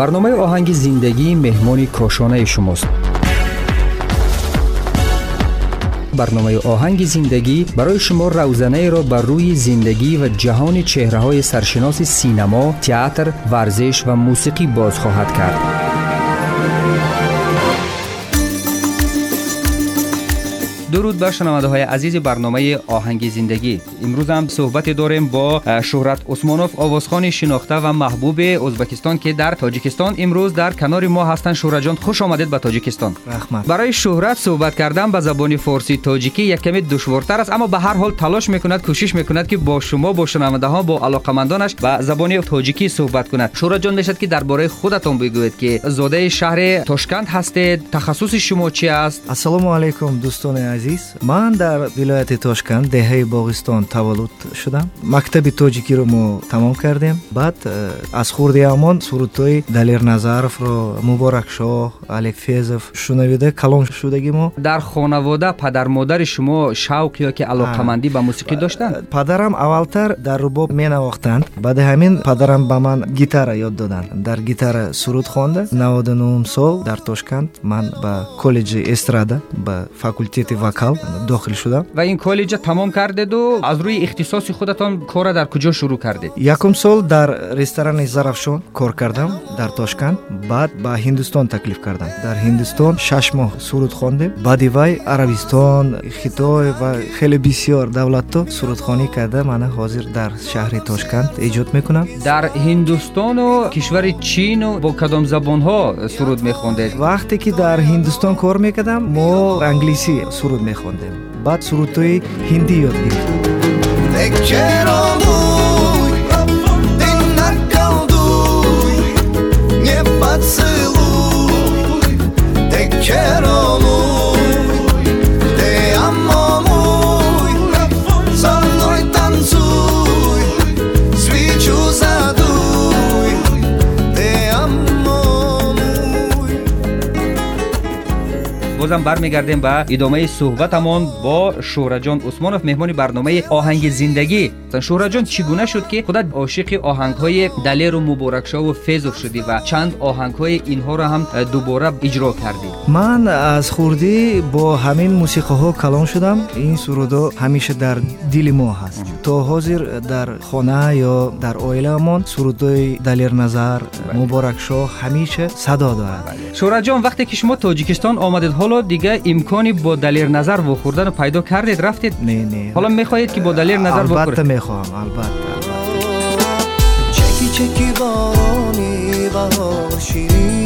барномаи оҳанги зиндагӣ меҳмони кошонаи шумост. Барномаи оҳанги зиндагӣ барои шумо равзанаеро бар рӯи зиндагӣ ва ҷаҳони чеҳраҳои саршиноси синамо театр варзиш ва мусиқӣ боз хоҳад кард درود به شنونده های عزیز برنامه آهنگ زندگی. امروز هم صحبت داریم با شهرت عثمانوف آوازخان شناخته و محبوب ازبکستان که در تاجیکستان امروز در کنار ما هستند شهرت جان خوش آمدید به تاجیکستان. رحمت. برای شهرت صحبت کردن به زبان فارسی تاجیکی یک کمی دشوارتر است اما به هر حال تلاش می‌کند کوشش می‌کند که با شما با شنونده ها با علاقمندانش به زبان تاجیکی صحبت کند. شهرت جان می‌شد که درباره خودتان بگوید که زاده شهر تاشکند هستید. تخصص شما چی است؟ السلام علیکم دوستان азиз ман дар вилояти тошканд деҳаи боғистон таваллуд шудам. Мактаби тоҷикиро мо тамом кардем. Баъд э, аз хурди амон сурудҳои далерназаровро муборакшоҳ алекфезов шунавида калон шудаги мо. Дар хонавода падар модари шумо шавқ ёки алоқамандӣ ба мусиқӣ доштанд? падарам аввалтар дар рубоб менавохтанд. Баъди ҳамин падарам ба ман гитара ёд доданд. Дар гитара суруд хонда. Наводу нум сол дар тошканд ман ба коллеҷи эстрада ба факултети مکتب داخل شدم. و این کالج تمام کردید و از روی اختصاص خودتان کار در کجا شروع کردید یکم سال در رستوران زرفشان کار کردم در تاشکند. بعد به هندوستان تکلیف کردم. در هندوستان شش ماه سرود خواندم بعد وای عربستان خطای و خیلی بسیار دولت تو سرود خانی کرده. من حاضر در شهر تاشکند ایجاد می‌کنم. در هندوستان و کشور چین و با کدام زبان ها سرود میخوندید وقتی که در هندوستان کار می‌کردم ما انگلیسی سرود мо англисӣ суруд мехондем хондем баъд сурудҳои ҳиндӣ ёд гирифтем бозам бармегардем ба идомаи суҳбатамон бо шӯҳраҷон усмонов меҳмони барномаи оҳанги зиндагӣ шӯҳраҷон чӣ гуна шуд ки худат ошиқи оҳангҳои далеру муборакшову фезов шудӣ ва чанд оҳангҳои инҳоро ҳам э, дубора иҷро кардӣ ман аз хурдӣ бо ҳамин мусиқаҳо калон шудам ин сурудҳо ҳамеша дар дили мо ҳаст то ҳозир дар хона ё дар оилаамон сурудҳои далерназар муборакшоҳ ҳамеша садо дорад шӯҳраҷон вақте ки шумо тоҷикистон омадед حالا دیگه امکانی با دلیر نظر بخوردن رو پیدا کردید رفتید؟ نه نه حالا می‌خواهید که با دلیر نظر بخورید؟ البته می‌خوام البته البته. چکی چکی بارانی بهار شیرین.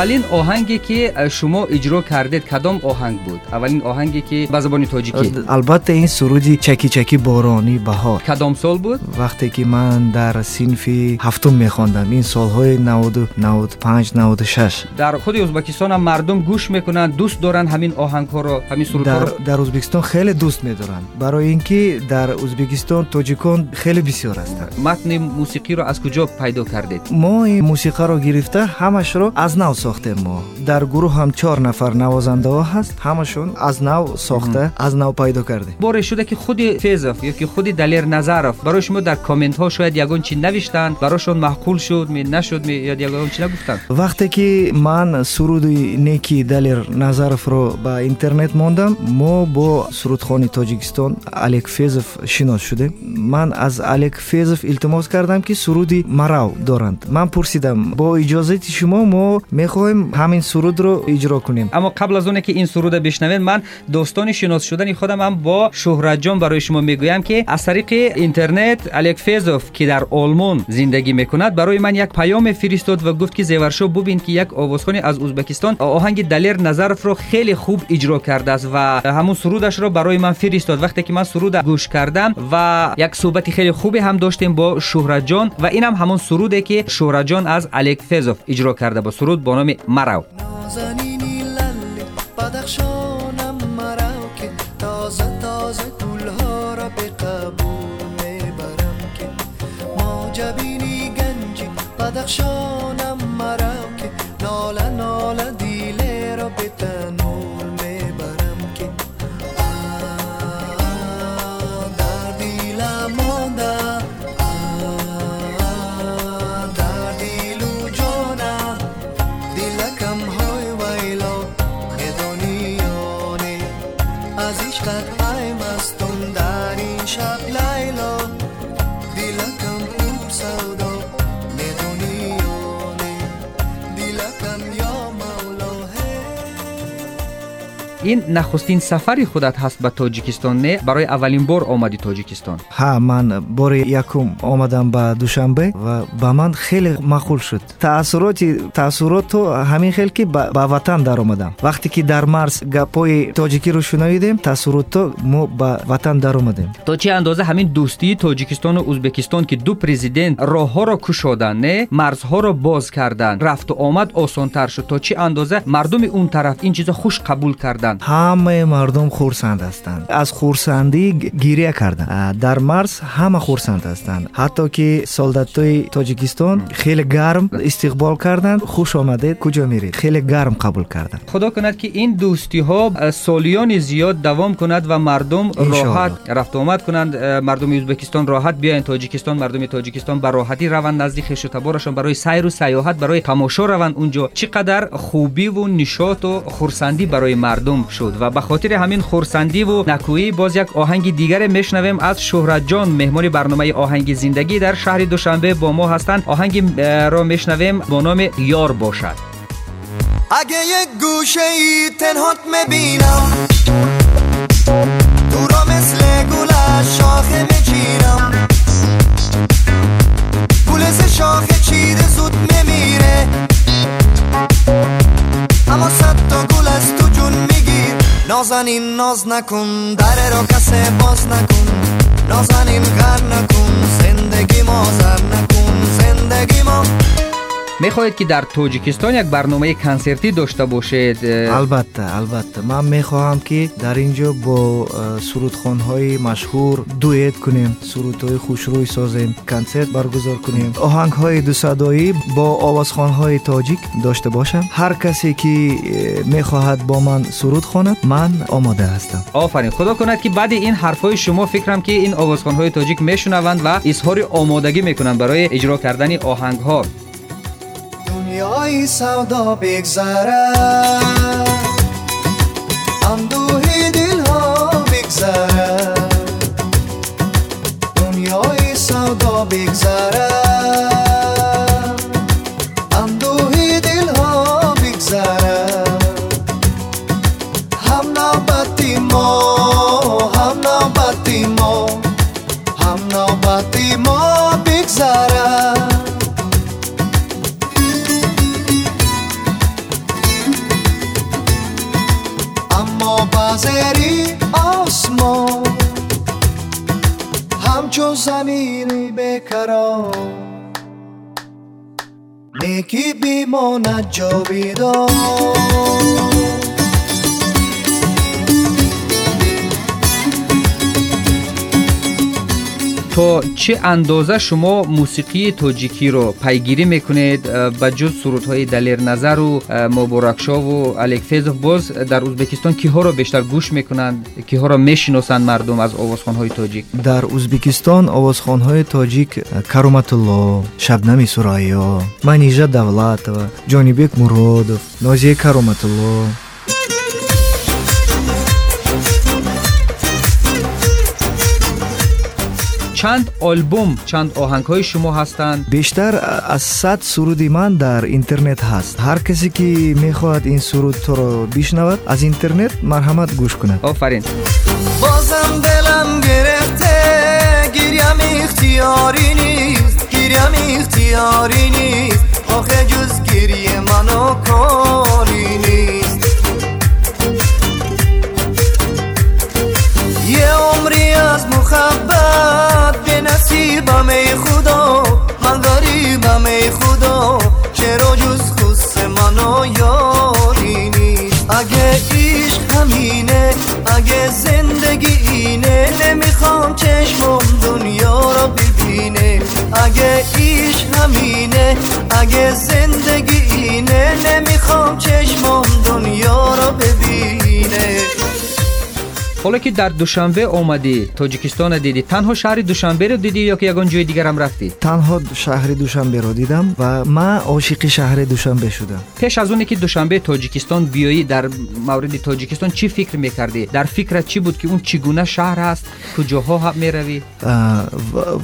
اولین آهنگی که شما اجرا کردید کدام آهنگ بود؟ اولین آهنگی که به زبان تاجیکی. البته این سرودی چکی چکی بارانی بهار. کدام سال بود؟ وقتی که من در سینف هفتم میخواندم این سالهای 90 95 96 در خود ازبکستان هم مردم گوش می‌کنن دوست دارن همین آهنگ ها رو همین سرود در, در ازبکستان خیلی دوست میدارن. برای اینکه در ازبکستان تاجیکان خیلی بسیار هستند متن موسیقی رو از کجا پیدا کردید؟ ما این موسیقی رو گرفته همش رو از نو сохтем мо. Дар гурӯҳ ҳам чор нафар навозандаҳо ҳаст. Ҳамашон аз нав сохта аз нав пайдо кардем боре шуда ки худи фезов ёки худи далер назаров барои шумо дар комментҳо шояд ягон чи навиштанд барошон маъқул шуд нашуд ё ягон чи нагуфтанд? Вақте ки ман суруди неки далер назаровро ба интернет мондам мо бо сурудхони тоҷикистон алек фезов шинос шудем. Ман аз алек фезов илтимос кардам ки суруди марав доранд. Ман пурсидам бо иҷозати шумо мо мехоҳем هم همین سرود رو اجرا کنیم. اما قبل از اونه که این سرود بشنوین من دوستان شناس شدن خودم هم با شهرت جان برای شما می‌گویم که از طریق اینترنت الک فیزوف که در آلمان زندگی می‌کند برای من یک پیام فرستاد و گفت که زیورشو ببین که یک آوازخوان از ازبکستان آهنگ دلیر نظرف رو خیلی خوب اجرا کرده است و همون سرودش رو برای من فرستاد. وقتی که من سرود گوش کردم و یک صحبت خیلی خوبی هم داشتیم با شهرت جان و اینم هم همون سروده که شهرت جان از الک فیزوف اجرا کرده. با سرود با نام مرو نازنینی للی بدخشانم مرو که تازه تازه گلها را به قبول می‌برم که ما جبینی گنجی بدخشان این نخستین سفری خودت هست به تاجیکستان نه؟ برای اولین بار آمدی تاجیکستان. ها من بار یکم آمدم به دوشنبه و به من خیلی مخول شد. تاثیرات تاثیرات تو همین خیلی که به وطن در آمدم. وقتی که در مرز گپوی تاجیکی رو شنیدیم تاثیرات تو ما به وطن در آمدیم. تا چه اندوزه همین دوستی تاجیکستان و ازبکستان که دو پرزیدنت راه ها را کشادن نه؟ مرزها را باز کردن رفت و آمد آسان تر شد. تا چه اندوزه مردم اون طرف این چیزا خوش قبول کردن؟ ҳастанд ҳамаи мардум хурсанд ҳастанд аз хурсандӣ гирия карданд дар марс ҳама хурсанд ҳастанд ҳатто ки солдатои тоҷикистон хеле гарм истиқбол карданд хуш омадед куҷо меред хеле гарм қабул карданд худо кунад ки ин дӯстиҳо солиёни зиёд давом кунад ва мардум роҳат рафтуомад кунанд мардуми ӯзбекистон роҳат биёянд тоҷикистон мардуми тоҷикистон ба роҳатӣ раванд назди хешутаборашон барои сайру сайёҳат барои тамошо раванд он ҷо чӣ қадар хубиву нишоту хурсандӣ барои мардум گم شد و به خاطر همین خورسندی و نکویی باز یک آهنگ دیگر میشنویم از شهرت جان. مهمان برنامه آهنگ زندگی در شهر دوشنبه با ما هستند. آهنگ را میشنویم با نام یار باشد. اگه یک گوشه ای تنهات می‌بینم تو را مثل گل شاخه میچینم ناز نکن در را کسه باز نکن نازنین غر نکن زندگی ما زر نکن زندگی ما мехоҳед ки дар тоҷикистон як барномаи консертӣ дошта бошед э? албатта албатта ман мехоҳам ки дар ин ҷо бо э, сурудхонҳои машҳур дуэт кунем сурудҳои хушрӯй созем консерт баргузор кунем оҳангҳои дусадоӣ бо овозхонҳои тоҷик дошта бошам ҳар касе ки э, мехоҳад бо ман суруд хонад ман омода ҳастам офарин худо кунад ки баъди ин ҳарфҳои шумо фикрам ки ин овозхонҳои тоҷик мешунаванд ва изҳори омодагӣ мекунанд барои иҷро кардани оҳангҳо دنیای سودا بگذره اندوهی دل ها بگذره دنیای سودا بگذره чӣ андоза шумо мусиқии тоҷикиро пайгирӣ мекунед ба ҷуз сурудҳои далерназару муборакшову алекфезов боз дар ӯзбекистон киҳоро бештар гӯш мекунанд киҳоро мешиносанд мардум аз овозхонҳои тоҷик? Дар ӯзбекистон овозхонҳои тоҷик кароматулло шабнами сурайё манижа давлатова ҷонибек муродов нозия چند آلبوم چند آهنگ های شما هستند؟ بیشتر از 100 سرودی من در اینترنت هست. هر کسی که می‌خواهد این سرود تو رو بشنود از اینترنت مرحمت گوش کند. آفرین. بازم دلم گرفته گیریم اختیاری نیست گیریم اختیاری نیست. زمینه اگه زندگی حالا که در دوشنبه اومدی تاجیکستان دیدی تنها شهر دوشنبه رو دیدی یا که یگان جای دیگر هم رفتی تنها شهر دوشنبه رو دیدم و من عاشق شهر دوشنبه شدم پیش از اونی که دوشنبه تاجیکستان بیایی در مورد تاجیکستان چی فکر می‌کردی در فکر چی بود که اون چگونه شهر است کجاها هم می‌روی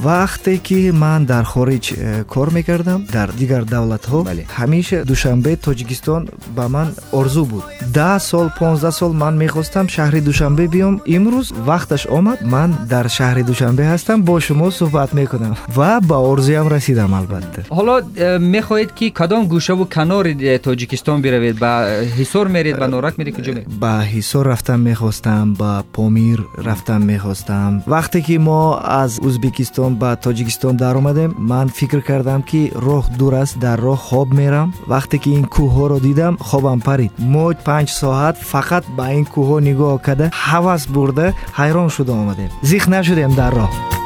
وقتی که من در خارج کار می‌کردم در دیگر دولت ها بله. همیشه دوشنبه تاجیکستان به من ارزو بود ده سال 15 سال من می‌خواستم شهر دوشنبه بیام биём имрӯз вақташ омад ман дар шаҳри душанбе ҳастам бо шумо суҳбат мекунам ва ба орзуям расидам албатта ҳоло э, мехоҳед ки кадом гӯшаву канори э, тоҷикистон биравед ба ҳисор меред ба норак меред куҷо меред ба ҳисор рафтан мехостам ба помир рафтан мехостам вақте ки мо аз ӯзбекистон ба тоҷикистон даромадем ман фикр кардам ки роҳ дур аст дар роҳ хоб мерам вақте ки ин кӯҳҳоро дидам хобам парид мо панҷ соат фақат ба ин кӯҳҳо нигоҳ карда ҳавас пас бурда ҳайрон шуда омадем. Зих нашудем дар роҳ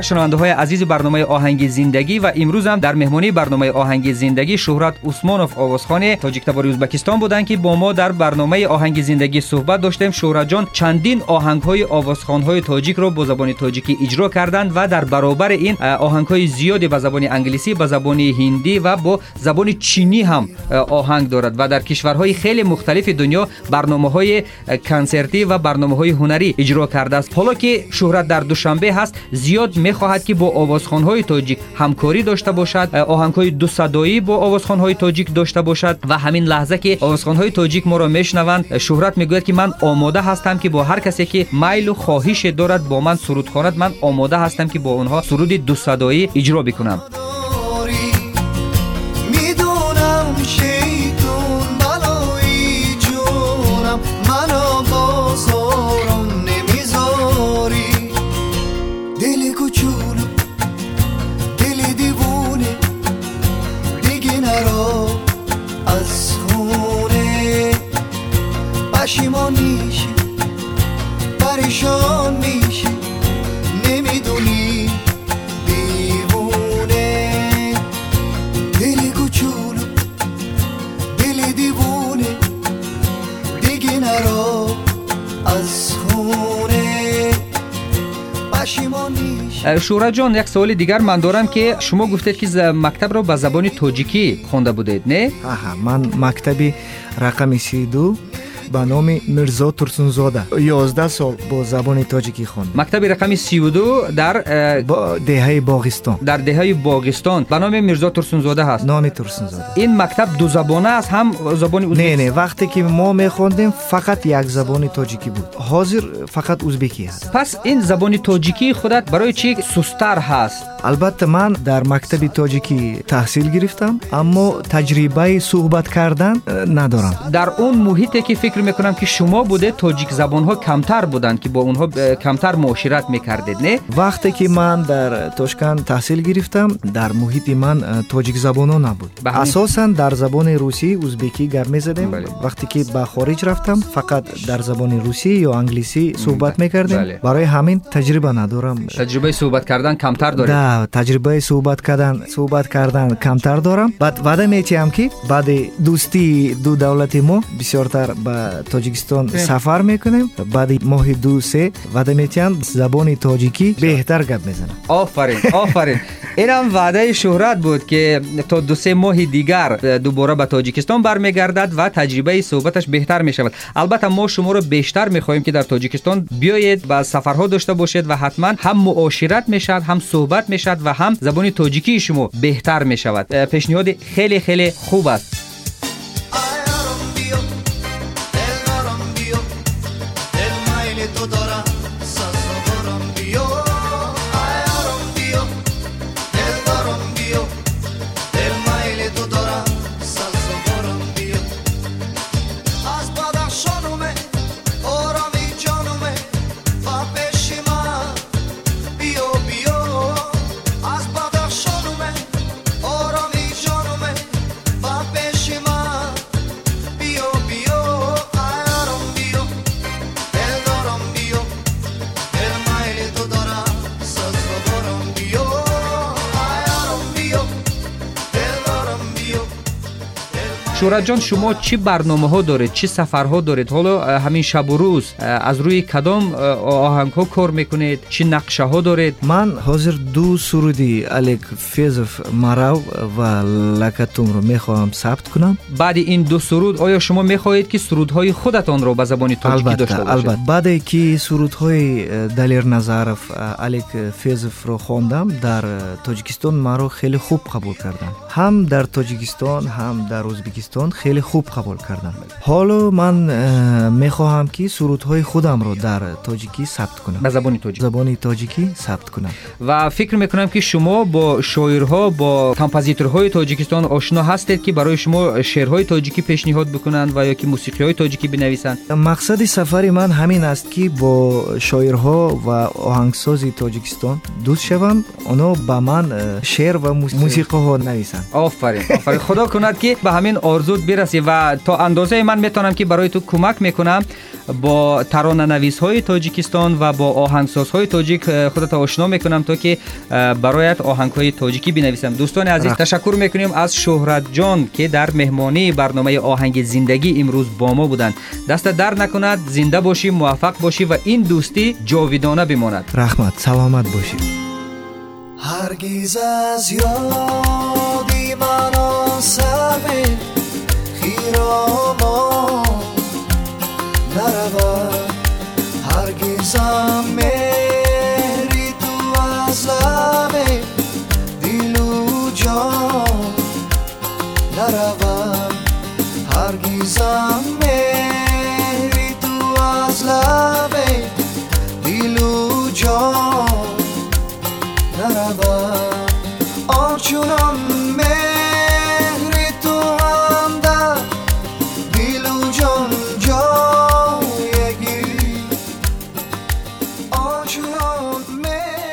و شنونده های عزیز برنامه آهنگ زندگی و امروز هم در مهمانی برنامه آهنگ زندگی شهرت عثمانوف آوازخانه تاجیک تبار ازبکستان بودند که با ما در برنامه آهنگ زندگی صحبت داشتیم. شهرت جان چندین آهنگ های آوازخان های تاجیک را به زبان تاجیکی اجرا کردند و در برابر این آهنگ های زیادی به زبان انگلیسی به زبان هندی و با زبان چینی هم آهنگ دارد و در کشورهای خیلی مختلف دنیا برنامه های کنسرتی و برنامه های هنری اجرا کرده است. حالا که شهرت در دوشنبه هست زیاد می می‌خواهد که با آوازخوانهای تاجیک همکاری داشته باشد آهنگهای دو صدایی با آوازخوانهای تاجیک داشته باشد و همین لحظه که آوازخوانهای تاجیک ما را میشنوند شهرت می‌گوید که من آماده هستم که با هر کسی که میل و خواهش دارد با من سرود خواند من آماده هستم که با آنها سرود دو صدایی اجرا بکنم. شورا جان یک سوال دیگر من دارم که شما گفتید که مکتب را به زبان توجیکی خونده بودید نه؟ آها من مکتبی رقم 32 به نام مرزا ترسونزاده. 11 سال با زبان تاجیکی خواند مکتب رقم 32 در با دهه باغستان. در دهه باغستان. به نام مرزا ترسونزاده هست. نام ترسونزاده. این مکتب دو زبانه است هم زبان نه نه وقتی که ما میخوندیم فقط یک زبان تاجیکی بود. حاضر فقط ازبکی هست. پس این زبان تاجیکی خودت برای چی سستر هست؟ البته من در مکتب تاجیکی تحصیل گرفتم اما تجربه صحبت کردن ندارم. در اون محیطی که فکر فکر می‌کنم که شما بوده تاجیک زبان ها کمتر بودند که با اونها کمتر معاشرت می‌کردید نه؟ وقتی که من در توشکان تحصیل گرفتم در محیط من تاجیک زبان ها نبود بله. اساسا در زبان روسی ازبکی گپ می‌زدیم. بله. وقتی که به خارج رفتم فقط در زبان روسی یا انگلیسی صحبت بله. می‌کردیم. برای همین تجربه ندارم. تجربه صحبت کردن کمتر دارم. دا، تجربه صحبت کردن صحبت کردن کمتر دارم. بعد وعده میتیم که بعد دوستی دو دولت ما بسیارتر به тоҷикистон сафар мекунем. Баъди моҳи ду се ваъда мечиям забони тоҷикӣ беҳтар гап мезанам офарин офарин. Инам ваъдаи шӯҳрат буд ки то дусе моҳи дигар э, дубора ба тоҷикистон бармегардад ва таҷрибаи суҳбаташ беҳтар мешавад. Албатта мо шуморо бештар мехоҳем ки дар тоҷикистон биёед ба сафарҳо дошта бошед ва ҳатман ҳам муошират мешавад ҳам суҳбат мешавад ва ҳам забони тоҷикии шумо беҳтар мешавад. Э, пешниҳоди хеле хеле хуб аст صورت جان شما چی برنامه ها دارید؟ چی سفرها دارید؟ حالا همین شب و روز از روی کدام آهنگ ها کار می‌کنید؟ چی نقشه ها دارید؟ من حاضر دو سرودی الک فیزف مراو و لکتوم رو می‌خواهم ثبت کنم. بعد این دو سرود آیا شما می‌خواهید که سرودهای خودتان رو به زبان تاجیکی داشته البته. بعد که سرودهای دلیر نظرف الک فیزف رو خواندم در تاجیکستان ما رو خیلی خوب قبول کردند هم در تاجیکستان هم در ازبکستان دوستان خیلی خوب قبول کردن. حالا من می‌خواهم که سرودهای خودم رو در تاجیکی ثبت کنم. به زبان تاجیکی. زبان تاجیکی ثبت کنم. و فکر می‌کنم که شما با شاعرها با کمپوزیتورهای تاجیکستان آشنا هستید که برای شما شعرهای تاجیکی پیشنهاد بکنند و یا که موسیقی های تاجیکی بنویسند. مقصد سفر من همین است که با شاعرها و آهنگسازی تاجیکستان دوست شوم اونا با من شعر و موسیقی ها نویسند آفرین آفرین. خدا کند که به همین آرزو زود برسی و تا اندازه من می‌تونم که برای تو کمک می‌کنم با ترانه نویسهای تاجیکستان و با آهنگسازهای تاجیک خودت آشنا می‌کنم تا که برایت آهنگهای تاجیکی بنویسم. دوستان عزیز بله. تشکر می‌کنیم از شهرت جان که در مهمانی برنامه آهنگ زندگی امروز با ما بودند دست در نکند زنده باشی موفق باشی و این دوستی جاویدانه بماند. رحمت سلامت باشی هرگز از یادی من نرود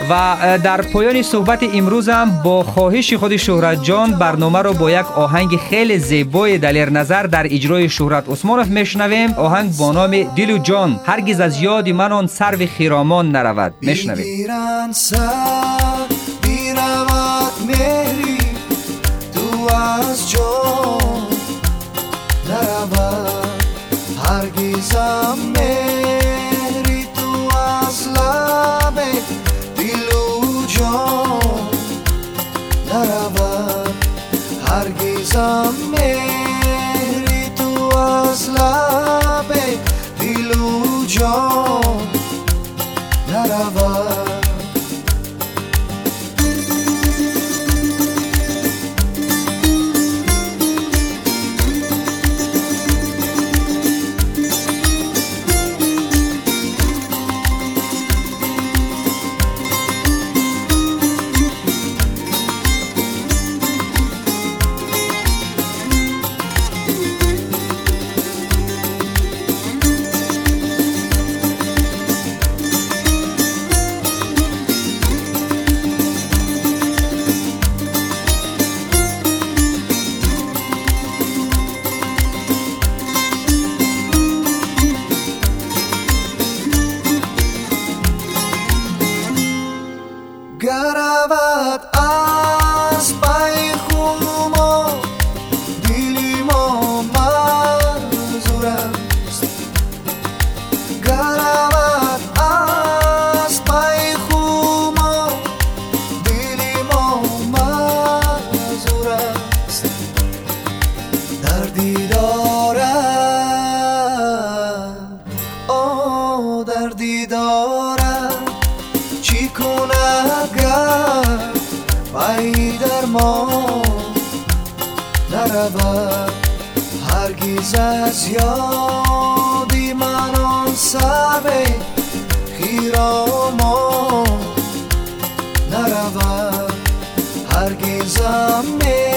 و در پایان صحبت امروز هم با خواهش خود شهرت جان برنامه رو با یک آهنگ خیلی زیبای دلیر نظر در اجرای شهرت عثمانوف میشنویم. آهنگ با نام دل و جان. هرگز از یاد من آن سرو خیرامان نرود. میشنویم. some در دیدارم او در دیدارم چی کند گر پی در ما نرود هرگز از یادی من آن سر خیراما نرود هرگزم مهری